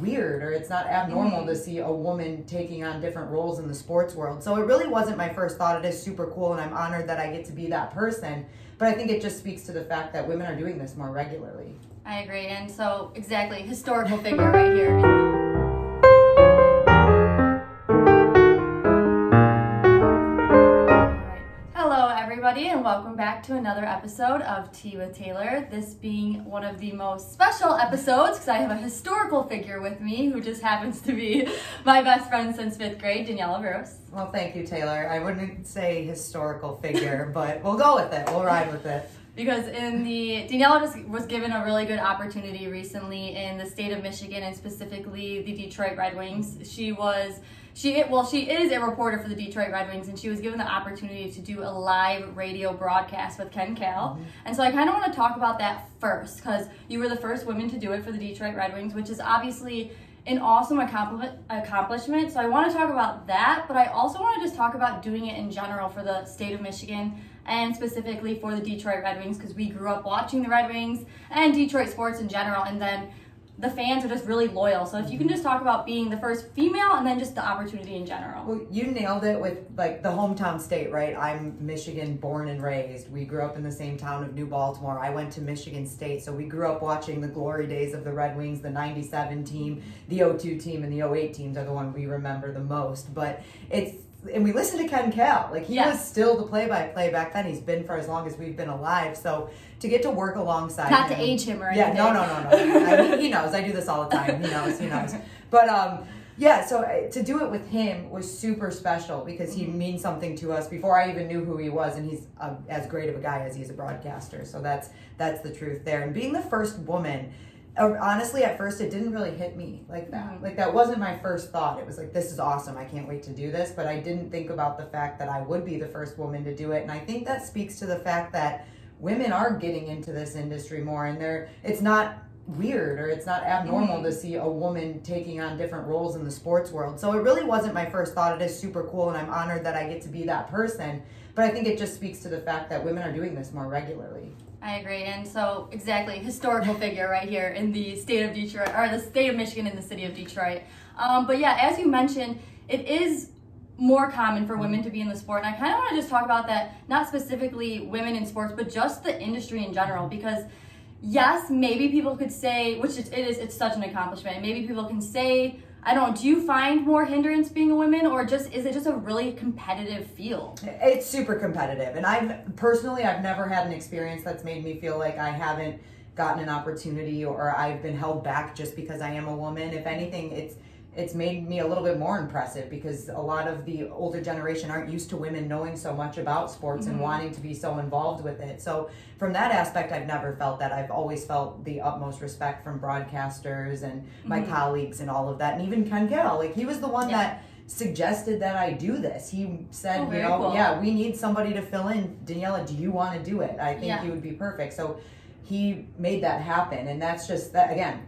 weird or it's not abnormal Mm-hmm. to see a woman taking on different roles in the sports world. So it really wasn't my first thought. It is super cool and I'm honored that I get to be that person. But I think it just speaks to the fact that women are doing this more regularly. I agree. And so, exactly, historical figure right here. Welcome back to another episode of Tea with Taylor. This being one of the most special episodes because I have a historical figure with me who just happens to be my best friend since fifth grade, Daniela Veros. Well, thank you, Taylor. I wouldn't say historical figure, but we'll go with it. We'll ride with it. because in the Daniela just was given a really good opportunity recently in the state of Michigan and specifically the Detroit Red Wings. She was she well she is a reporter for the Detroit Red Wings and she was given the opportunity to do a live radio broadcast with Ken Kal. Mm-hmm. And so I kind of want to talk about that first because you were the first woman to do it for the Detroit Red Wings, which is obviously an awesome accomplishment accomplishment. So I want to talk about that, but I also want to just talk about doing it in general for the state of Michigan and specifically for the Detroit Red Wings because we grew up watching the Red Wings and Detroit sports in general and then the fans are just really loyal. So if you can just talk about being the first female and then just the opportunity in general. Well, you nailed it with like the hometown state, right? I'm Michigan born and raised. We grew up in the same town of New Baltimore. I went to Michigan State, so we grew up watching the glory days of the Red Wings, the 97 team, the 02 team, and the 08 teams are the one we remember the most. But it's and we listened to Ken Kal. Like he Yes. was still the play-by-play back then. He's been for as long as we've been alive. So to get to work alongside Not to age him or yeah, anything. no, no, no, no. I mean, he knows. I do this all the time. He knows. He knows. But um, yeah. So uh, to do it with him was super special because he Mm-hmm. means something to us before I even knew who he was, and he's uh, as great of a guy as he's a broadcaster. So that's that's the truth there. And being the first woman. Uh, Honestly, at first, it didn't really hit me like that. Mhm. Like that wasn't my first thought. It was like, "This is awesome! I can't wait to do this." But I didn't think about the fact that I would be the first woman to do it, and I think that speaks to the fact that women are getting into this industry more and they're it's not weird or it's not abnormal to see a woman taking on different roles in the sports world so it really wasn't my first thought it is super cool and i'm honored that i get to be that person but i think it just speaks to the fact that women are doing this more regularly I agree. And so, exactly, historical figure right here in the state of Detroit, or the state of Michigan in the city of Detroit. Um, but yeah, as you mentioned, it is more common for women to be in the sport. And I kind of want to just talk about that, not specifically women in sports, but just the industry in general. Because, yes, maybe people could say, which it is, it's such an accomplishment, maybe people can say, I don't do you find more hindrance being a woman, or just is it just a really competitive field? it's super competitive and i've personally i've never had an experience that's made me feel like i haven't gotten an opportunity or i've been held back just because i am a woman if anything it's it's made me a little bit more impressive because a lot of the older generation aren't used to women knowing so much about sports and mm-hmm. wanting to be so involved with it. So from that aspect, I've never felt that. I've always felt the utmost respect from broadcasters and my mm-hmm. colleagues and all of that, and even Ken Kal. Like he was the one Yeah. that suggested that I do this. He said, Oh, you know, cool. yeah, we need somebody to fill in. Daniela, do you want to do it? I think Yeah. you would be perfect. So he made that happen, and that's just that again.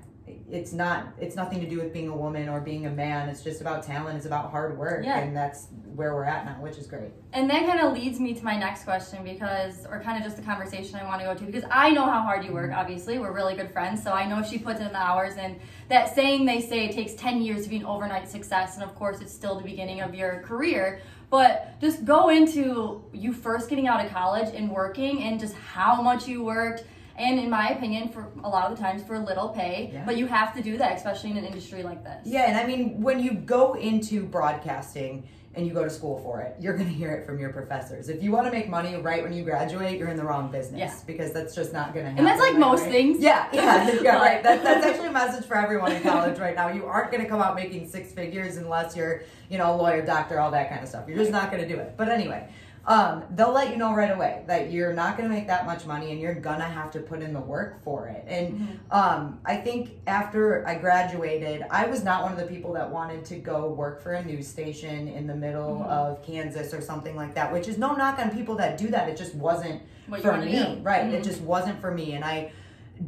It's not. It's nothing to do with being a woman or being a man. It's just about talent. It's about hard work, Yeah. and that's where we're at now, which is great. And that kind of leads me to my next question because, or kind of just the conversation I want to go to because I know how hard you work, mm-hmm. obviously. We're really good friends, so I know she puts in the hours. And that saying they say it takes 10 years to be an overnight success, and of course, it's still the beginning of your career. But just go into you first getting out of college and working and just how much you worked. And in my opinion, for a lot of the times, for little pay, Yeah. but you have to do that, especially in an industry like this. Yeah, and I mean, when you go into broadcasting and you go to school for it, you're going to hear it from your professors. If you want to make money right when you graduate, you're in the wrong business Yeah. because that's just not going to happen. And that's like right most away. things. Yeah, yeah, yeah, right. That, that's actually a message for everyone in college right now. You aren't going to come out making six figures unless you're, you know, a lawyer, doctor, all that kind of stuff. You're just not going to do it. But anyway, um, they'll let you know right away that you're not going to make that much money and you're going to have to put in the work for it. And um, I think after I graduated, I was not one of the people that wanted to go work for a news station in the middle of Kansas or something like that, which is no knock on people that do that. It just wasn't What for me. Right. It Mhm. just wasn't for me. And I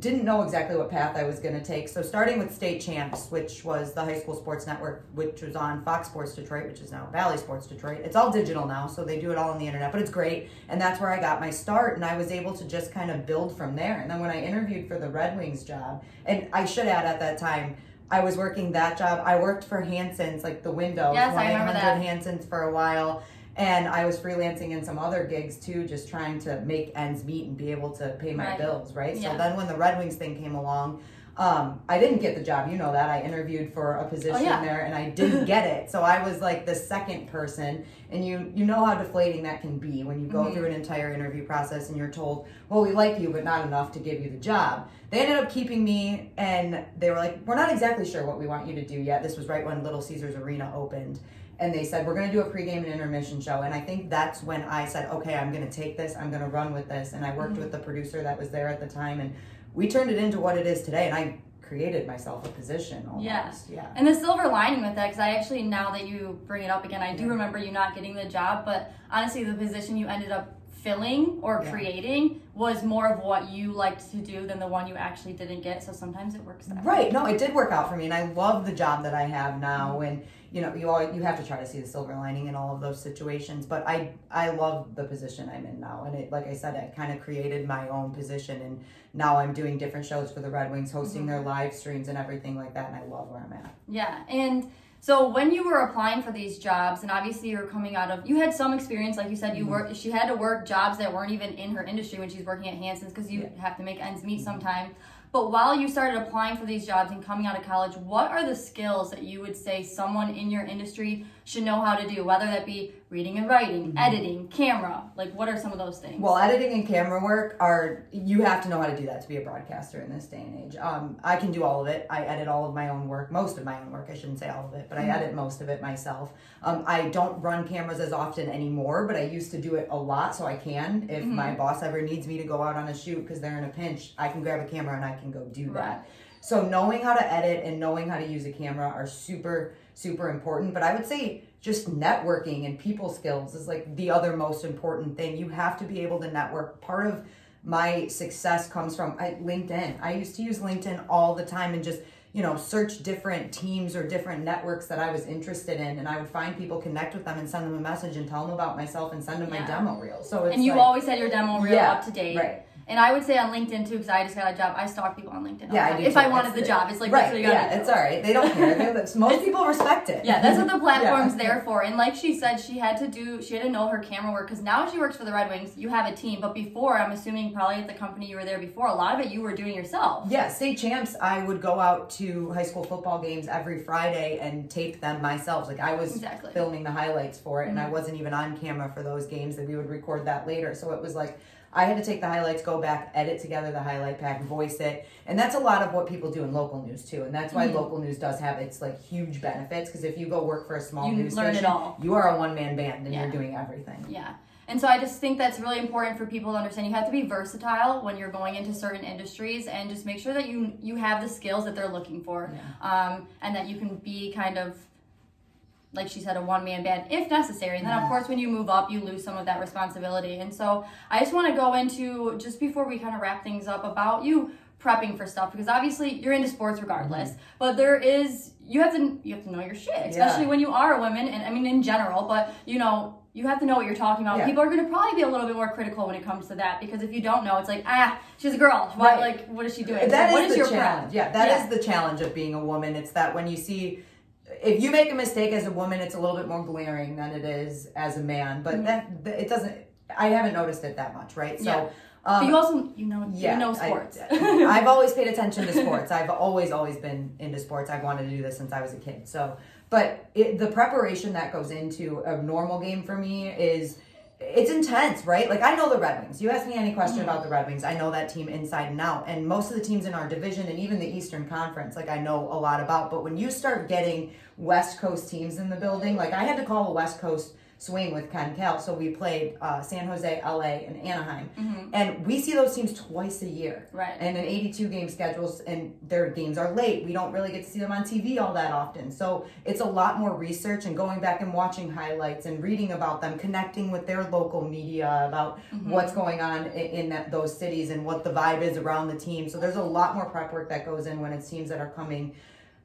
didn't know exactly what path I was going to take. So starting with State Champs, which was the high school sports network, which was on Fox Sports Detroit, which is now Bally Sports Detroit. It's all digital now, so they do it all on the internet, but it's great. And that's where I got my start, and I was able to just kind of build from there. And then when I interviewed for the Red Wings job, and I should add at that time, I was working that job. I worked for Hanson's, like the windows, Yes, I remember that. Hanson's for a while. And I was freelancing in some other gigs too, just trying to make ends meet and be able to pay my Right. bills, right? Yeah. So then when the Red Wings thing came along, um, I didn't get the job. You know that. I interviewed for a position Oh, yeah. there and I didn't get it. So I was like the second person. And you you know how deflating that can be when you go Mhm. through an entire interview process and you're told, well, we like you, but not enough to give you the job. They ended up keeping me and they were like, we're not exactly sure what we want you to do yet. This was right when Little Caesars Arena opened. And they said, we're going to do a pregame and intermission show. And I think that's when I said, okay, I'm going to take this. I'm going to run with this. And I worked Mhm. with the producer that was there at the time. And we turned it into what it is today. And I created myself a position almost. Yeah. Yeah. And the silver lining with that, because I actually, now that you bring it up again, I do Yeah. remember you not getting the job, but honestly, the position you ended up filling or Yeah. creating was more of what you liked to do than the one you actually didn't get. So sometimes it works way. Right. No, it did work out for me, and I love the job that I have now. And you know, you all you have to try to see the silver lining in all of those situations. But I I love the position I'm in now, and it like I said, I kind of created my own position, and now I'm doing different shows for the Red Wings, hosting mm-hmm. their live streams and everything like that, and I love where I'm at. Yeah, and so when you were applying for these jobs, and obviously you're coming out of, you had some experience, like you said, you mm-hmm. work. She had to work jobs that weren't even in her industry when she's working at Hanson's because you have to make ends meet mm-hmm. sometime. But while you started applying for these jobs and coming out of college, what are the skills that you would say someone in your industry should know how to do? Whether that be reading and writing, editing, camera, like what are some of those things? Well, editing and camera work are you have to know how to do that to be a broadcaster in this day and age. Um, I can do all of it. I edit all of my own work, most of my own work. I shouldn't say all of it, but I edit most of it myself. Um, I don't run cameras as often anymore, but I used to do it a lot, so I can. If my boss ever needs me to go out on a shoot because they're in a pinch, I can grab a camera and I can go do that. So knowing how to edit and knowing how to use a camera are super super important. But I would say just networking and people skills is like the other most important thing. You have to be able to network. Part of my success comes from I, LinkedIn. I used to use LinkedIn all the time and just you know search different teams or different networks that I was interested in, and I would find people, connect with them, and send them a message and tell them about myself and send them Yeah. my demo reel. So it's and you like, always had your demo reel Yeah, up to date. right. And I would say on LinkedIn too, because I just got a job. I stalk people on LinkedIn. yeah, I do if too. I wanted That's the it. job, it's like right, that's what you gotta yeah, do. it's all right. They don't care. Most people respect it. Yeah, that's what the platform's Yeah. there for. And like she said, she had to do, she had to know her camera work because now she works for the Red Wings. You have a team, but before, I'm assuming probably at the company you were there before, a lot of it you were doing yourself. Yeah, state champs. I would go out to high school football games every Friday and tape them myself. Like I was Exactly. filming the highlights for it, and I mm-hmm. wasn't even on camera for those games. That we would record that later. So it was like I had to take the highlights, go back, edit together the highlight pack, voice it, and that's a lot of what people do in local news too. And that's why local news does have its like huge benefits because if you go work for a small You news learn it all. you are a one man band and Yeah. you're doing everything. Yeah. And so I just think that's really important for people to understand. You have to be versatile when you're going into certain industries, and just make sure that you you have the skills that they're looking for, um, and that you can be kind of like she said, a one man band if necessary. And then, of course, when you move up, you lose some of that responsibility. And so, I just want to go into just before we kind of wrap things up about you prepping for stuff because obviously you're into sports regardless, but there is you have to you have to know your shit, especially when you are a woman, and I mean in general, but you know. You have to know what you're talking about. Yeah. People are going to probably be a little bit more critical when it comes to that because if you don't know, it's like ah, she's a girl. Why, Right. Like, what is she doing? That So what is is the your prep? challenge. Yeah, that is Yeah. the challenge of being a woman. It's that when you see, if you make a mistake as a woman, it's a little bit more glaring than it is as a man. But that, that it doesn't. I haven't noticed it that much, right? So. Mm-hmm. Yeah. Um, But you also you know yeah, you know I- sports. I've always paid attention to sports. I've always, always been into sports. I've wanted to do this since I was a kid. So, but it, the preparation that goes into a normal game for me is it's intense, right? Like I know the Red Wings. You ask me any question Mm-hmm. about the Red Wings, I know that team inside and out. And most of the teams in our division and even the Eastern Conference, like I know a lot about. But when you start getting West Coast teams in the building, like I had to call a West Coast swing with Ken Kal. So we played uh, San Jose, LA, and Anaheim. And we see those teams twice a year. Mm-hmm. Right. And an 82 game schedules, and their games are late. We don't really get to see them on TV all that often. So it's a lot more research and going back and watching highlights and reading about them, connecting with their local media about Mm-hmm. what's going on in, in that, those cities and what the vibe is around the team. So there's a lot more prep work that goes in when it's teams that are coming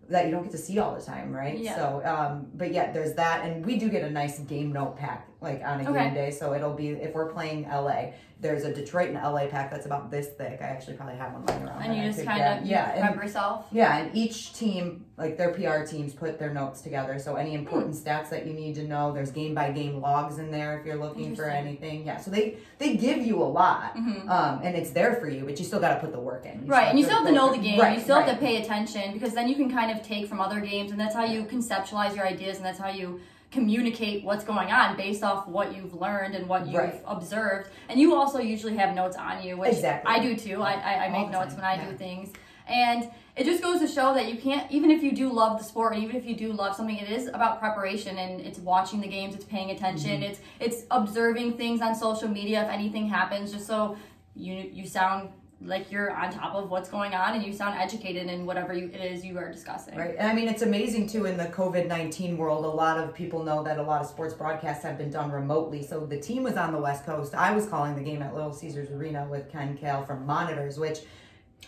that you don't get to see all the time, right? Yeah. So, um, but yeah, there's that, and we do get a nice game note pack like on a Okay. game day. So it'll be if we're playing LA. There's a Detroit and LA pack that's about this thick. I actually probably have one lying around. And you I just kind of yeah, and- yourself. yeah, and each team, like their PR teams, put their notes together. So any important stats that you need to know, there's game by game logs in there if you're looking for anything. Yeah, so they they give you a lot, Mhm. um, and it's there for you, but you still got to put the work in. You Right, and you still have to know the game. Right, you still have to pay attention because then you can kind of take from other games, and that's how you conceptualize your ideas, and that's how you communicate what's going on based off what you've learned and what you've Right. observed. And you also usually have notes on you, which Exactly. I do too. I, I, I make notes when I yeah. do things, and it just goes to show that you can't. Even if you do love the sport, and even if you do love something, it is about preparation and it's watching the games, it's paying attention, Mm-hmm. it's it's observing things on social media if anything happens, just so you you sound like you're on top of what's going on and you sound educated in whatever you, it is you are discussing. Right. And I mean, it's amazing too in the COVID 19 world. A lot of people know that a lot of sports broadcasts have been done remotely. So the team was on the West Coast. I was calling the game at Little Caesars Arena with Ken Kal from Monitors, which,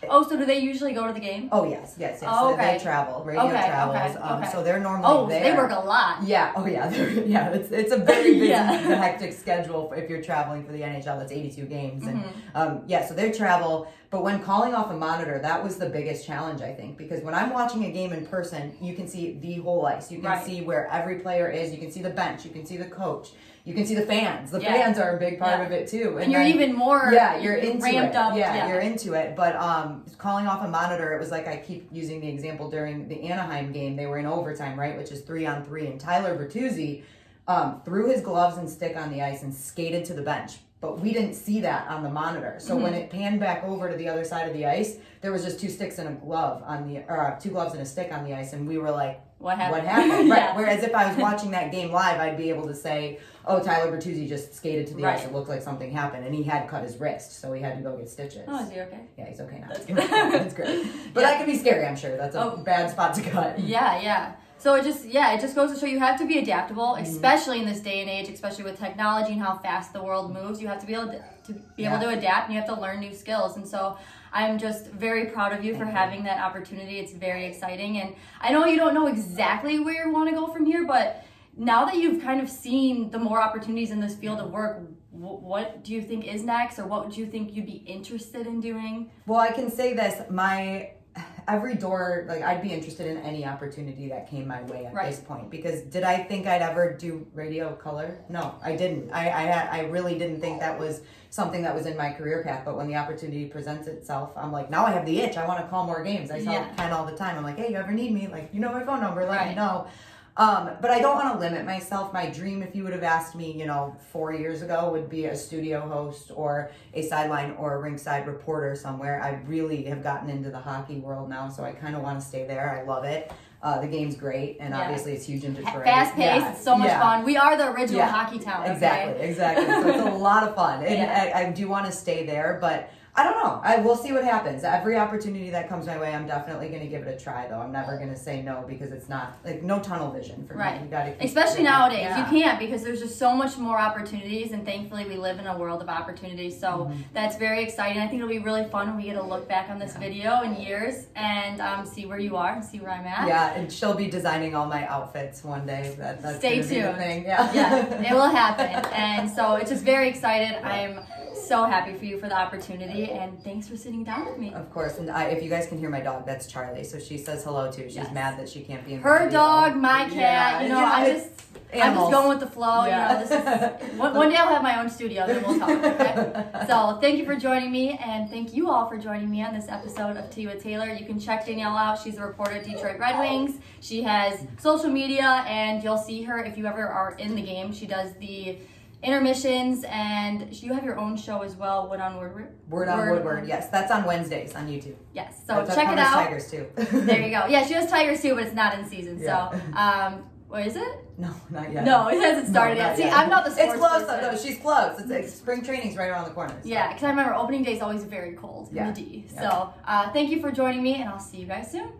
Oh, so do they usually go to the game? oh, yes, yes, yes. Oh, they- They travel, radio Okay, travels. okay, um, okay. So they're normally Oh, there. they work a lot. Yeah. Oh, yeah. Yeah. It's it's a very busy, Yeah. hectic schedule if you're traveling for the NHL. That's 82 games, and Mm-hmm. um, yeah. So they travel. But when calling off a monitor, that was the biggest challenge, I think, because when I'm watching a game in person, you can see the whole ice. You can Right. see where every player is. You can see the bench. You can see the coach. You can see the fans. The Yeah. fans are a big part Yeah. of it too. And you're then- even more yeah, you're into ramped it. up. Yeah, you're into it. But um, calling off a monitor, it was like I keep using the example during the Anaheim game. They were in overtime, right, which is three on three, and Tyler Bertuzzi um, threw his gloves and stick on the ice and skated to the bench. But we didn't see that on the monitor. So when Mm-hmm. it panned back over to the other side of the ice, there was just two sticks and a glove on the, or two gloves and a stick on the ice, and we were like, What happened? what happened? Right. Yeah. Whereas if I was watching that game live, I'd be able to say, "Oh, Tyler Bertuzzi just skated to the ice. It looked like something happened, and he had cut his wrist, so he had to go get stitches." Oh, is he okay? Yeah, he's okay now. That's good. That's great. But Yeah. that can be scary. I'm sure that's a Oh. bad spot to cut. Yeah, yeah. So it just yeah, it just goes to show you have to be adaptable, Mm-hmm. especially in this day and age, especially with technology and how fast the world moves. You have to be able to, to be able to adapt, and you have to learn new skills. And so I'm just very proud of you for having that opportunity. It's very exciting, and I know you don't know exactly where you want to go from here, but now that you've kind of seen the more opportunities in this field of work. What do you think is next, or what do you think you'd be interested in doing? Well, I can say this: my every door, like I'd be interested in any opportunity that came my way at Right. this point. Because did I think I'd ever do radio color? No, I didn't. I I, had, I really didn't think that was something that was in my career path. But when the opportunity presents itself, I'm like, now I have the itch. I want to call more games. I tell Yeah. Ken all the time. I'm like, hey, you ever need me? Like, you know my phone number. Let me know. Um, but I don't want to limit myself. My dream, if you would have asked me, you know, four years ago, would be a studio host or a sideline or a ringside reporter somewhere. I really have gotten into the hockey world now, so I kind of want to stay there. I love it. Uh, the game's great, and Yeah. obviously it's huge in Detroit. Fast paced, Yeah. it's so much Yeah. fun. We are the original hockey town. okay? Exactly, exactly. So it's a lot of fun, and. I, I do want to stay there, but I don't know. I will see what happens. Every opportunity that comes my way, I'm definitely going to give it a try. Though I'm never going to say no because it's not like no tunnel vision for Right. me. You got to, Especially nowadays, Yeah. you can't because there's just so much more opportunities, and thankfully we live in a world of opportunities. So Mm-hmm. that's very exciting. I think it'll be really fun when we get to look back on this Yeah. video in years and um, see where you are and see where I'm at. Yeah, and she'll be designing all my outfits one day. That, that's Stay gonna be the tuned. thing. Yeah. yeah, it will happen. And so it's just very excited. I'm so happy for you for the opportunity, and thanks for sitting down with me. Of course, and I, if you guys can hear my dog, that's Charlie. So she says hello too. She's Yes. mad that she can't be in Her video. dog, my cat, Yeah, you know, yeah, I'm it's just. I'm just going with the flow. Yeah. You know, this is one, one day I'll have my own studio, then we'll talk. Okay. So thank you for joining me, and thank you all for joining me on this episode of Tea with Taylor. You can check Danielle out. She's a reporter at Detroit Red Wings. She has social media, and you'll see her if you ever are in the game. She does the intermissions, and you have your own show as well. Wood on Woodward. Word on Woodward. Yes, that's on Wednesdays on YouTube. Yes. So That's check it out. Tigers too. There you go. Yeah, she has Tigers too, but it's not in season. Yeah. So, um, what is it? No, not yet. No, it hasn't started No, yet. See, yet. I'm not the sports It's close person. though. No, she's close. It's, it's spring training's right around the corner. so. Yeah, because I remember opening day is always very cold in the D. Yeah. So uh, thank you for joining me, and I'll see you guys soon.